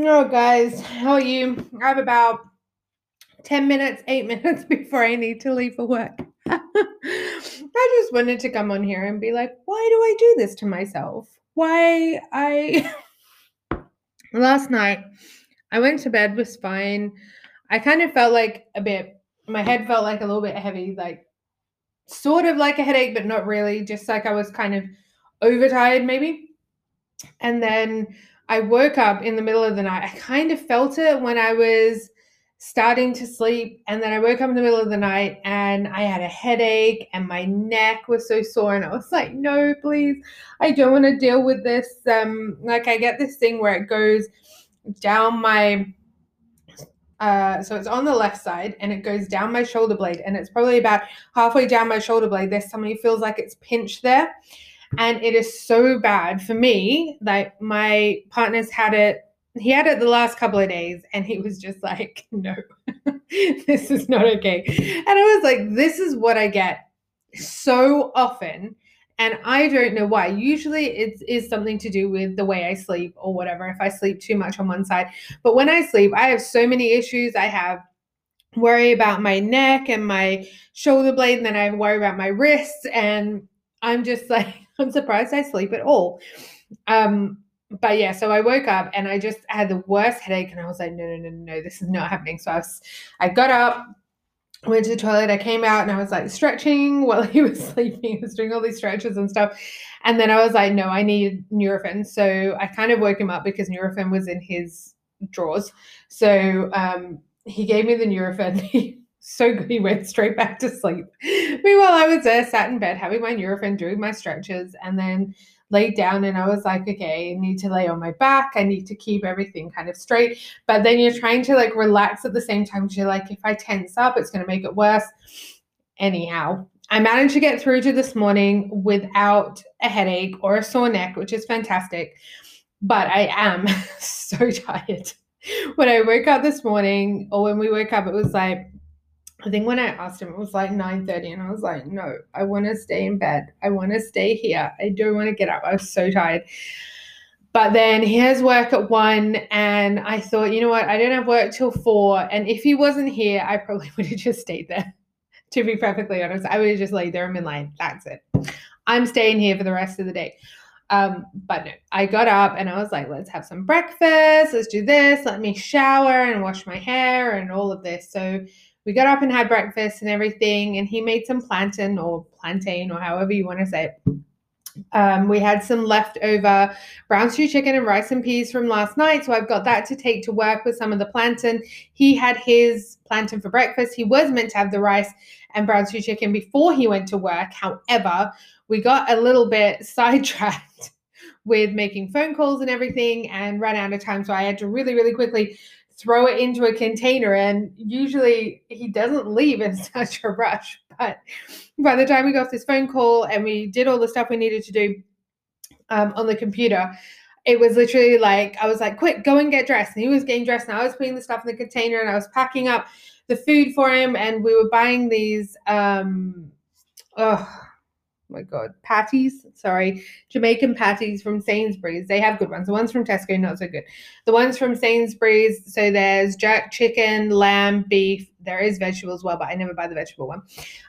Oh, guys, how are you? I have about 10 minutes, eight minutes before I need to leave for work. I just wanted to come on here and be like, why do I do this to myself? Why I. Last night, I went to bed, was fine. I kind of felt like a bit, my head felt like a little bit heavy, like sort of like a headache, but not really, just like I was kind of overtired, maybe. And then I woke up in the middle of the night. I kind of felt it when I was starting to sleep. And then I woke up in the middle of the night and I had a headache and my neck was so sore. And I was like, no, please, I don't want to deal with this. Um, like I get this thing where it goes down my uh, so it's on the left side and it goes down my shoulder blade and it's probably about halfway down my shoulder blade. There's who feels like it's pinched there and it is so bad for me. Like my partner's had it, he had it the last couple of days, and he was just like, "No, this is not okay." And I was like, "This is what I get so often." And I don't know why. Usually it is something to do with the way I sleep or whatever, if I sleep too much on one side. But when I sleep, I have so many issues. I have worry about my neck and my shoulder blade, and then I worry about my wrists. And I'm just like, I'm surprised I sleep at all. Um, but yeah, so I woke up and I just had the worst headache, and I was like, no, no, no, no, this is not happening. So I was, I got up, went to the toilet, I came out, and I was like stretching while he was sleeping. I was doing all these stretches and stuff, and then I was like, no, I need Nurofen. So I kind of woke him up because Nurofen was in his drawers. So um, he gave me the Nurofen. so good he went straight back to sleep. Meanwhile, I was there, sat in bed, having my Nurofen, doing my stretches, and then laid down and I was like, okay, I need to lay on my back. I need to keep everything kind of straight. But then you're trying to like relax at the same time you're like, if I tense up, it's going to make it worse. Anyhow, I managed to get through to this morning without a headache or a sore neck, which is fantastic. But I am so tired. When I woke up this morning, or when we woke up, it was like I think when I asked him, it was like 9:30, and I was like, no, I want to stay in bed. I want to stay here. I don't want to get up. I was so tired. But then he has work at one, and I thought, you know what? I don't have work till four. And if he wasn't here, I probably would have just stayed there. to be perfectly honest, I would have just laid there and been like, that's it. I'm staying here for the rest of the day. Um, but no, I got up and I was like, let's have some breakfast. Let's do this. Let me shower and wash my hair and all of this. So we got up and had breakfast and everything, and he made some plantain or plantain or however you want to say it. Um, we had some leftover brown stew chicken and rice and peas from last night. So I've got that to take to work with some of the plantain. He had his plantain for breakfast. He was meant to have the rice and brown stew chicken before he went to work. However, we got a little bit sidetracked with making phone calls and everything and ran out of time. So I had to really, really quickly throw it into a container. And usually he doesn't leave in such a rush. But by the time we got this phone call and we did all the stuff we needed to do um, on the computer, it was literally like, I was like, quick, go and get dressed. And he was getting dressed, and I was putting the stuff in the container and I was packing up the food for him. And we were buying these, um, oh, my god, patties. Sorry, Jamaican patties from Sainsbury's. They have good ones. The ones from Tesco not so good. The ones from Sainsbury's. So there's jerk chicken, lamb, beef. There is vegetable as well, but I never buy the vegetable one.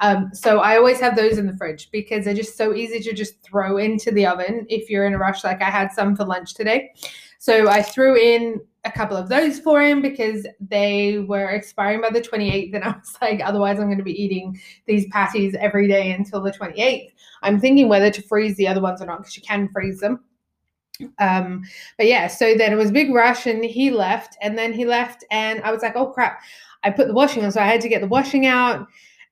Um, so I always have those in the fridge because they're just so easy to just throw into the oven if you're in a rush. Like I had some for lunch today. So I threw in a couple of those for him because they were expiring by the 28th. And I was like, otherwise, I'm going to be eating these patties every day until the 28th. I'm thinking whether to freeze the other ones or not because you can freeze them. Um, but yeah, so then it was big rush and he left. And then he left, and I was like, oh crap, I put the washing on. So I had to get the washing out.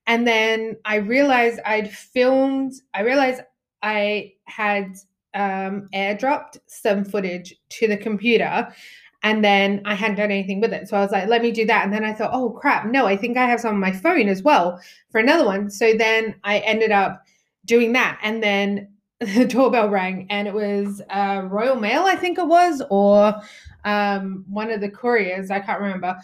And then I realized I'd filmed, I realized I had um, airdropped some footage to the computer and then I hadn't done anything with it. So I was like, let me do that. And then I thought, oh crap, no, I think I have some on my phone as well for another one. So then I ended up doing that. And then the doorbell rang and it was uh, Royal Mail, I think it was, or um, one of the couriers. I can't remember.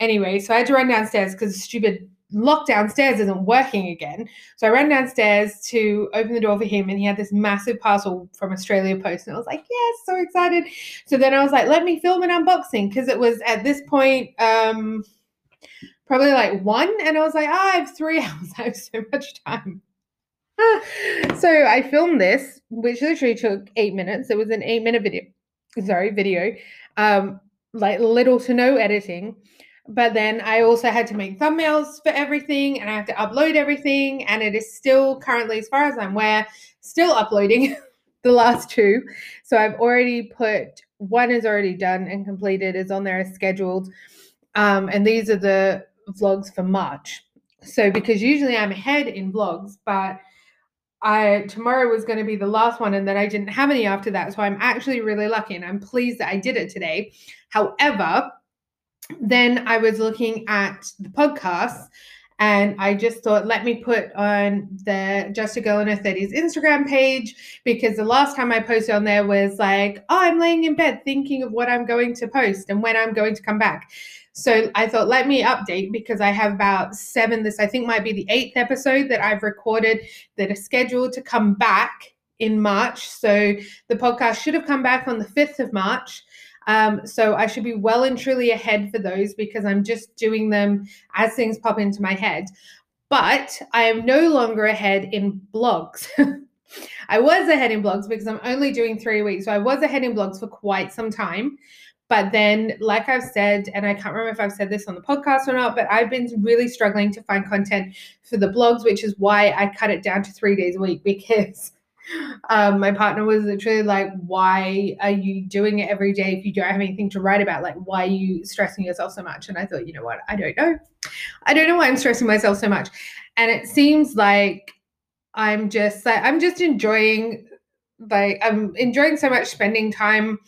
Anyway, so I had to run downstairs because stupid lock downstairs isn't working again. So I ran downstairs to open the door for him, and he had this massive parcel from Australia Post. And I was like, yes, so excited. So then I was like, let me film an unboxing because it was at this point, um, probably like one. And I was like, oh, I have three hours. I have so much time. so I filmed this, which literally took eight minutes. It was an eight minute video. Sorry, video. Um, like little to no editing but then I also had to make thumbnails for everything and I have to upload everything. And it is still currently, as far as I'm aware, still uploading the last two. So I've already put one is already done and completed, is on there as scheduled. Um, and these are the vlogs for March. So because usually I'm ahead in vlogs, but I tomorrow was going to be the last one and then I didn't have any after that. So I'm actually really lucky and I'm pleased that I did it today. However, then I was looking at the podcasts and I just thought, let me put on the Just a Girl in Her 30s Instagram page because the last time I posted on there was like, oh, I'm laying in bed thinking of what I'm going to post and when I'm going to come back. So I thought, let me update because I have about seven. This, I think, might be the eighth episode that I've recorded that are scheduled to come back in March. So the podcast should have come back on the 5th of March. Um, so I should be well and truly ahead for those because I'm just doing them as things pop into my head. But I am no longer ahead in blogs. I was ahead in blogs because I'm only doing three weeks. So I was ahead in blogs for quite some time. But then, like I've said, and I can't remember if I've said this on the podcast or not, but I've been really struggling to find content for the blogs, which is why I cut it down to three days a week because um, my partner was literally like, Why are you doing it every day if you don't have anything to write about? Like, why are you stressing yourself so much? And I thought, you know what? I don't know. I don't know why I'm stressing myself so much. And it seems like I'm just like, I'm just enjoying, like, I'm enjoying so much spending time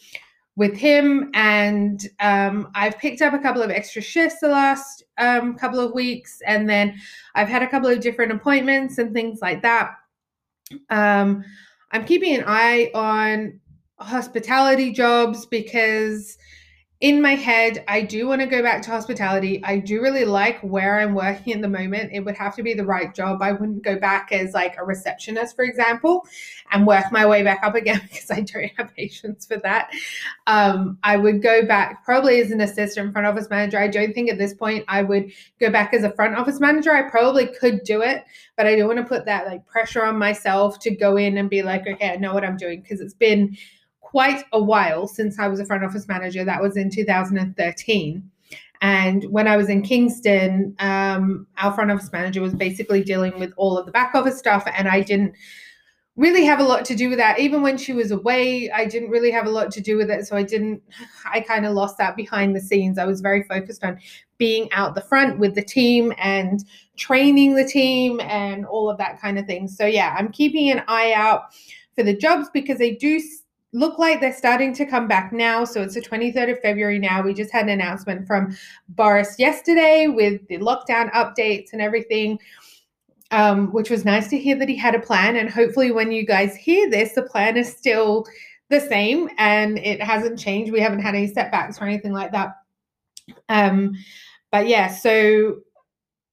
with him and um, i've picked up a couple of extra shifts the last um, couple of weeks and then i've had a couple of different appointments and things like that um, I'm keeping an eye on hospitality jobs because in my head, I do want to go back to hospitality. I do really like where I'm working at the moment. It would have to be the right job. I wouldn't go back as like a receptionist, for example, and work my way back up again because I don't have patience for that. Um, I would go back probably as an assistant front office manager. I don't think at this point I would go back as a front office manager. I probably could do it, but I don't want to put that like pressure on myself to go in and be like, okay, I know what I'm doing because it's been quite a while since I was a front office manager. That was in 2013. And when I was in Kingston, um, our front office manager was basically dealing with all of the back office stuff. And I didn't really have a lot to do with that. Even when she was away, I didn't really have a lot to do with it. So I didn't, I kind of lost that behind the scenes. I was very focused on being out the front with the team and training the team and all of that kind of thing. So yeah, I'm keeping an eye out for the jobs because they do look like they're starting to come back now. So it's the 23rd of February now. We just had an announcement from Boris yesterday with the lockdown updates and everything, um, which was nice to hear that he had a plan. And hopefully, when you guys hear this, the plan is still the same and it hasn't changed. We haven't had any setbacks or anything like that. Um, but yeah, so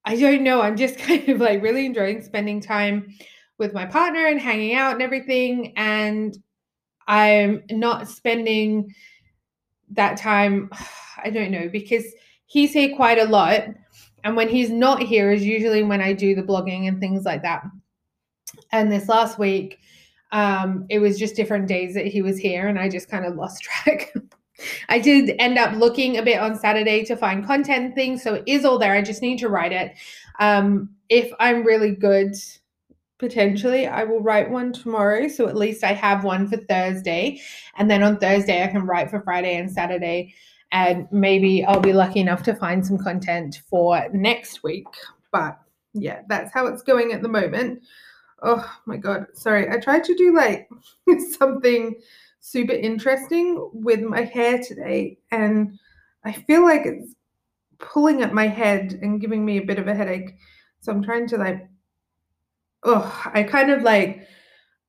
I don't know. I'm just kind of like really enjoying spending time with my partner and hanging out and everything. And I'm not spending that time, I don't know, because he's here quite a lot. And when he's not here is usually when I do the blogging and things like that. And this last week, um, it was just different days that he was here, and I just kind of lost track. I did end up looking a bit on Saturday to find content things, so it is all there. I just need to write it. Um, if I'm really good potentially I will write one tomorrow. So at least I have one for Thursday. And then on Thursday, I can write for Friday and Saturday. And maybe I'll be lucky enough to find some content for next week. But yeah, that's how it's going at the moment. Oh my God. Sorry. I tried to do like something super interesting with my hair today. And I feel like it's pulling at my head and giving me a bit of a headache. So I'm trying to like oh, I kind of like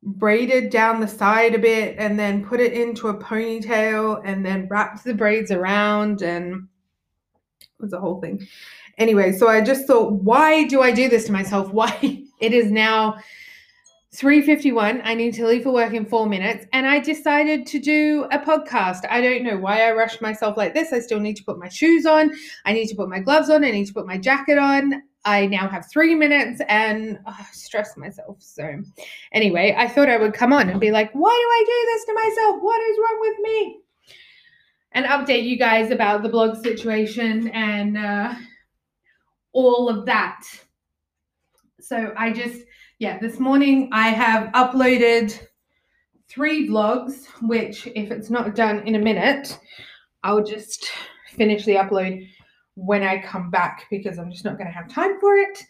braided down the side a bit and then put it into a ponytail and then wrapped the braids around and it was a whole thing. Anyway, so I just thought, why do I do this to myself? Why it is now 3:51. I need to leave for work in 4 minutes and I decided to do a podcast. I don't know why I rushed myself like this. I still need to put my shoes on. I need to put my gloves on. I need to put my jacket on. I now have 3 minutes and oh, stress myself. So anyway, I thought I would come on and be like, "Why do I do this to myself? What is wrong with me?" And update you guys about the blog situation and uh all of that. So I just yeah, this morning I have uploaded three vlogs, which, if it's not done in a minute, I'll just finish the upload when I come back because I'm just not going to have time for it.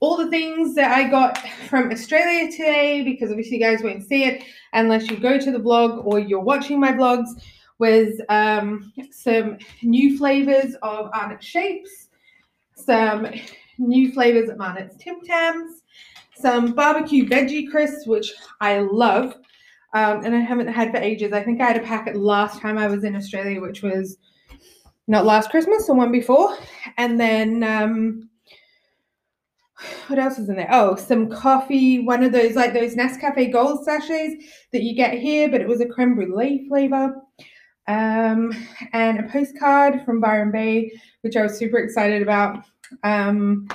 All the things that I got from Australia today, because obviously you guys won't see it unless you go to the vlog or you're watching my vlogs, was um, some new flavors of Arnott Shapes, some new flavors of Arnott's Tim Tams, some barbecue veggie crisps, which I love. Um, and I haven't had for ages. I think I had a packet last time I was in Australia, which was not last Christmas, the one before. And then um, what else is in there? Oh, some coffee, one of those like those Nescafe Gold sachets that you get here, but it was a creme brulee flavor. Um, and a postcard from Byron Bay, which I was super excited about. Um,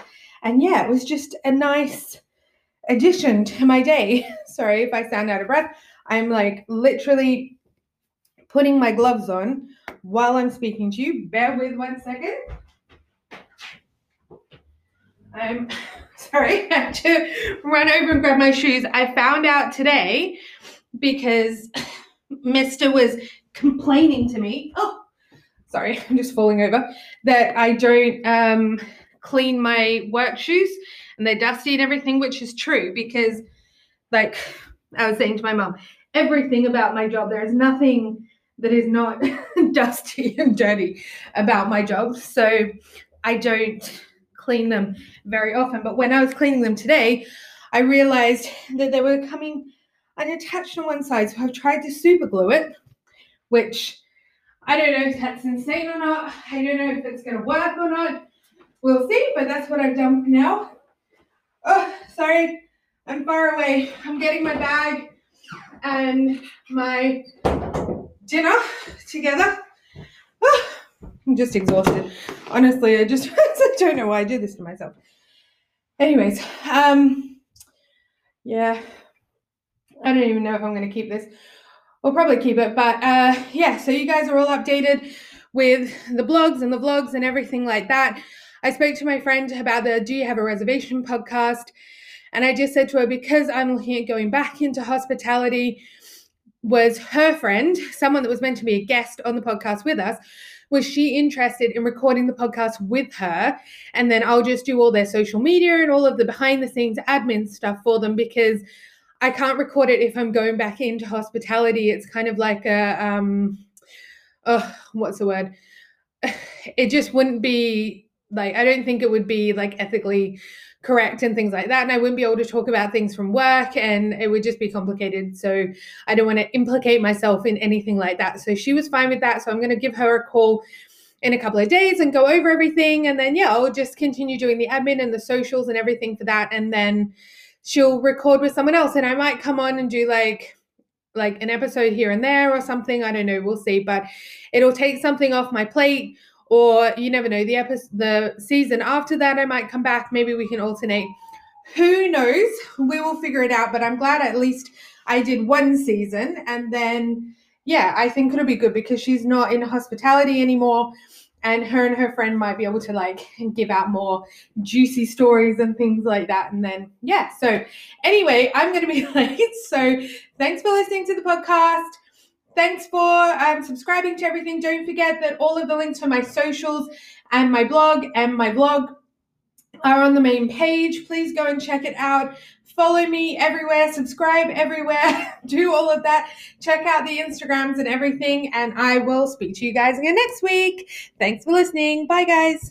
and yeah, it was just a nice addition to my day. Sorry if I sound out of breath. I'm like literally putting my gloves on while I'm speaking to you. Bear with one second. I'm sorry, I had to run over and grab my shoes. I found out today because Mr. was complaining to me. Oh, sorry, I'm just falling over. That I don't um, clean my work shoes and they're dusty and everything, which is true because, like I was saying to my mom, everything about my job, there is nothing that is not dusty and dirty about my job. So I don't clean them very often. But when I was cleaning them today, I realized that they were coming unattached on one side. So I've tried to super glue it, which I don't know if that's insane or not. I don't know if it's going to work or not. We'll see, but that's what I've done for now. Oh, sorry, I'm far away. I'm getting my bag and my dinner together. Oh, I'm just exhausted. Honestly, I just I don't know why I do this to myself. Anyways, um, yeah, I don't even know if I'm going to keep this. We'll probably keep it, but uh, yeah. So you guys are all updated with the blogs and the vlogs and everything like that. I spoke to my friend about the Do You Have a Reservation podcast. And I just said to her, because I'm looking at going back into hospitality, was her friend, someone that was meant to be a guest on the podcast with us, was she interested in recording the podcast with her? And then I'll just do all their social media and all of the behind the scenes admin stuff for them because I can't record it if I'm going back into hospitality. It's kind of like a, um, oh, what's the word? It just wouldn't be like i don't think it would be like ethically correct and things like that and i wouldn't be able to talk about things from work and it would just be complicated. So i don't want to implicate myself in anything like that. So she was fine with that so i'm going to give her a call in a couple of days and go over everything and then yeah i'll just continue doing the admin and the socials and everything for that and then she'll record with someone else and i might come on and do like like an episode here and there or something i don't know we'll see but it'll take something off my plate or you never know the episode the season after that i might come back maybe we can alternate. Who knows? We will figure it out but i'm glad at least i did one season and then yeah i think it'll be good because she's not in hospitality anymore and her and her friend might be able to like give out more juicy stories and things like that and then yeah so anyway i'm going to be late so thanks for listening to the podcast Thanks for um, subscribing to everything. Don't forget that all of the links for my socials and my blog and my vlog are on the main page. Please go and check it out. Follow me everywhere, subscribe everywhere, do all of that. Check out the Instagrams and everything. And I will speak to you guys again next week. Thanks for listening. Bye, guys.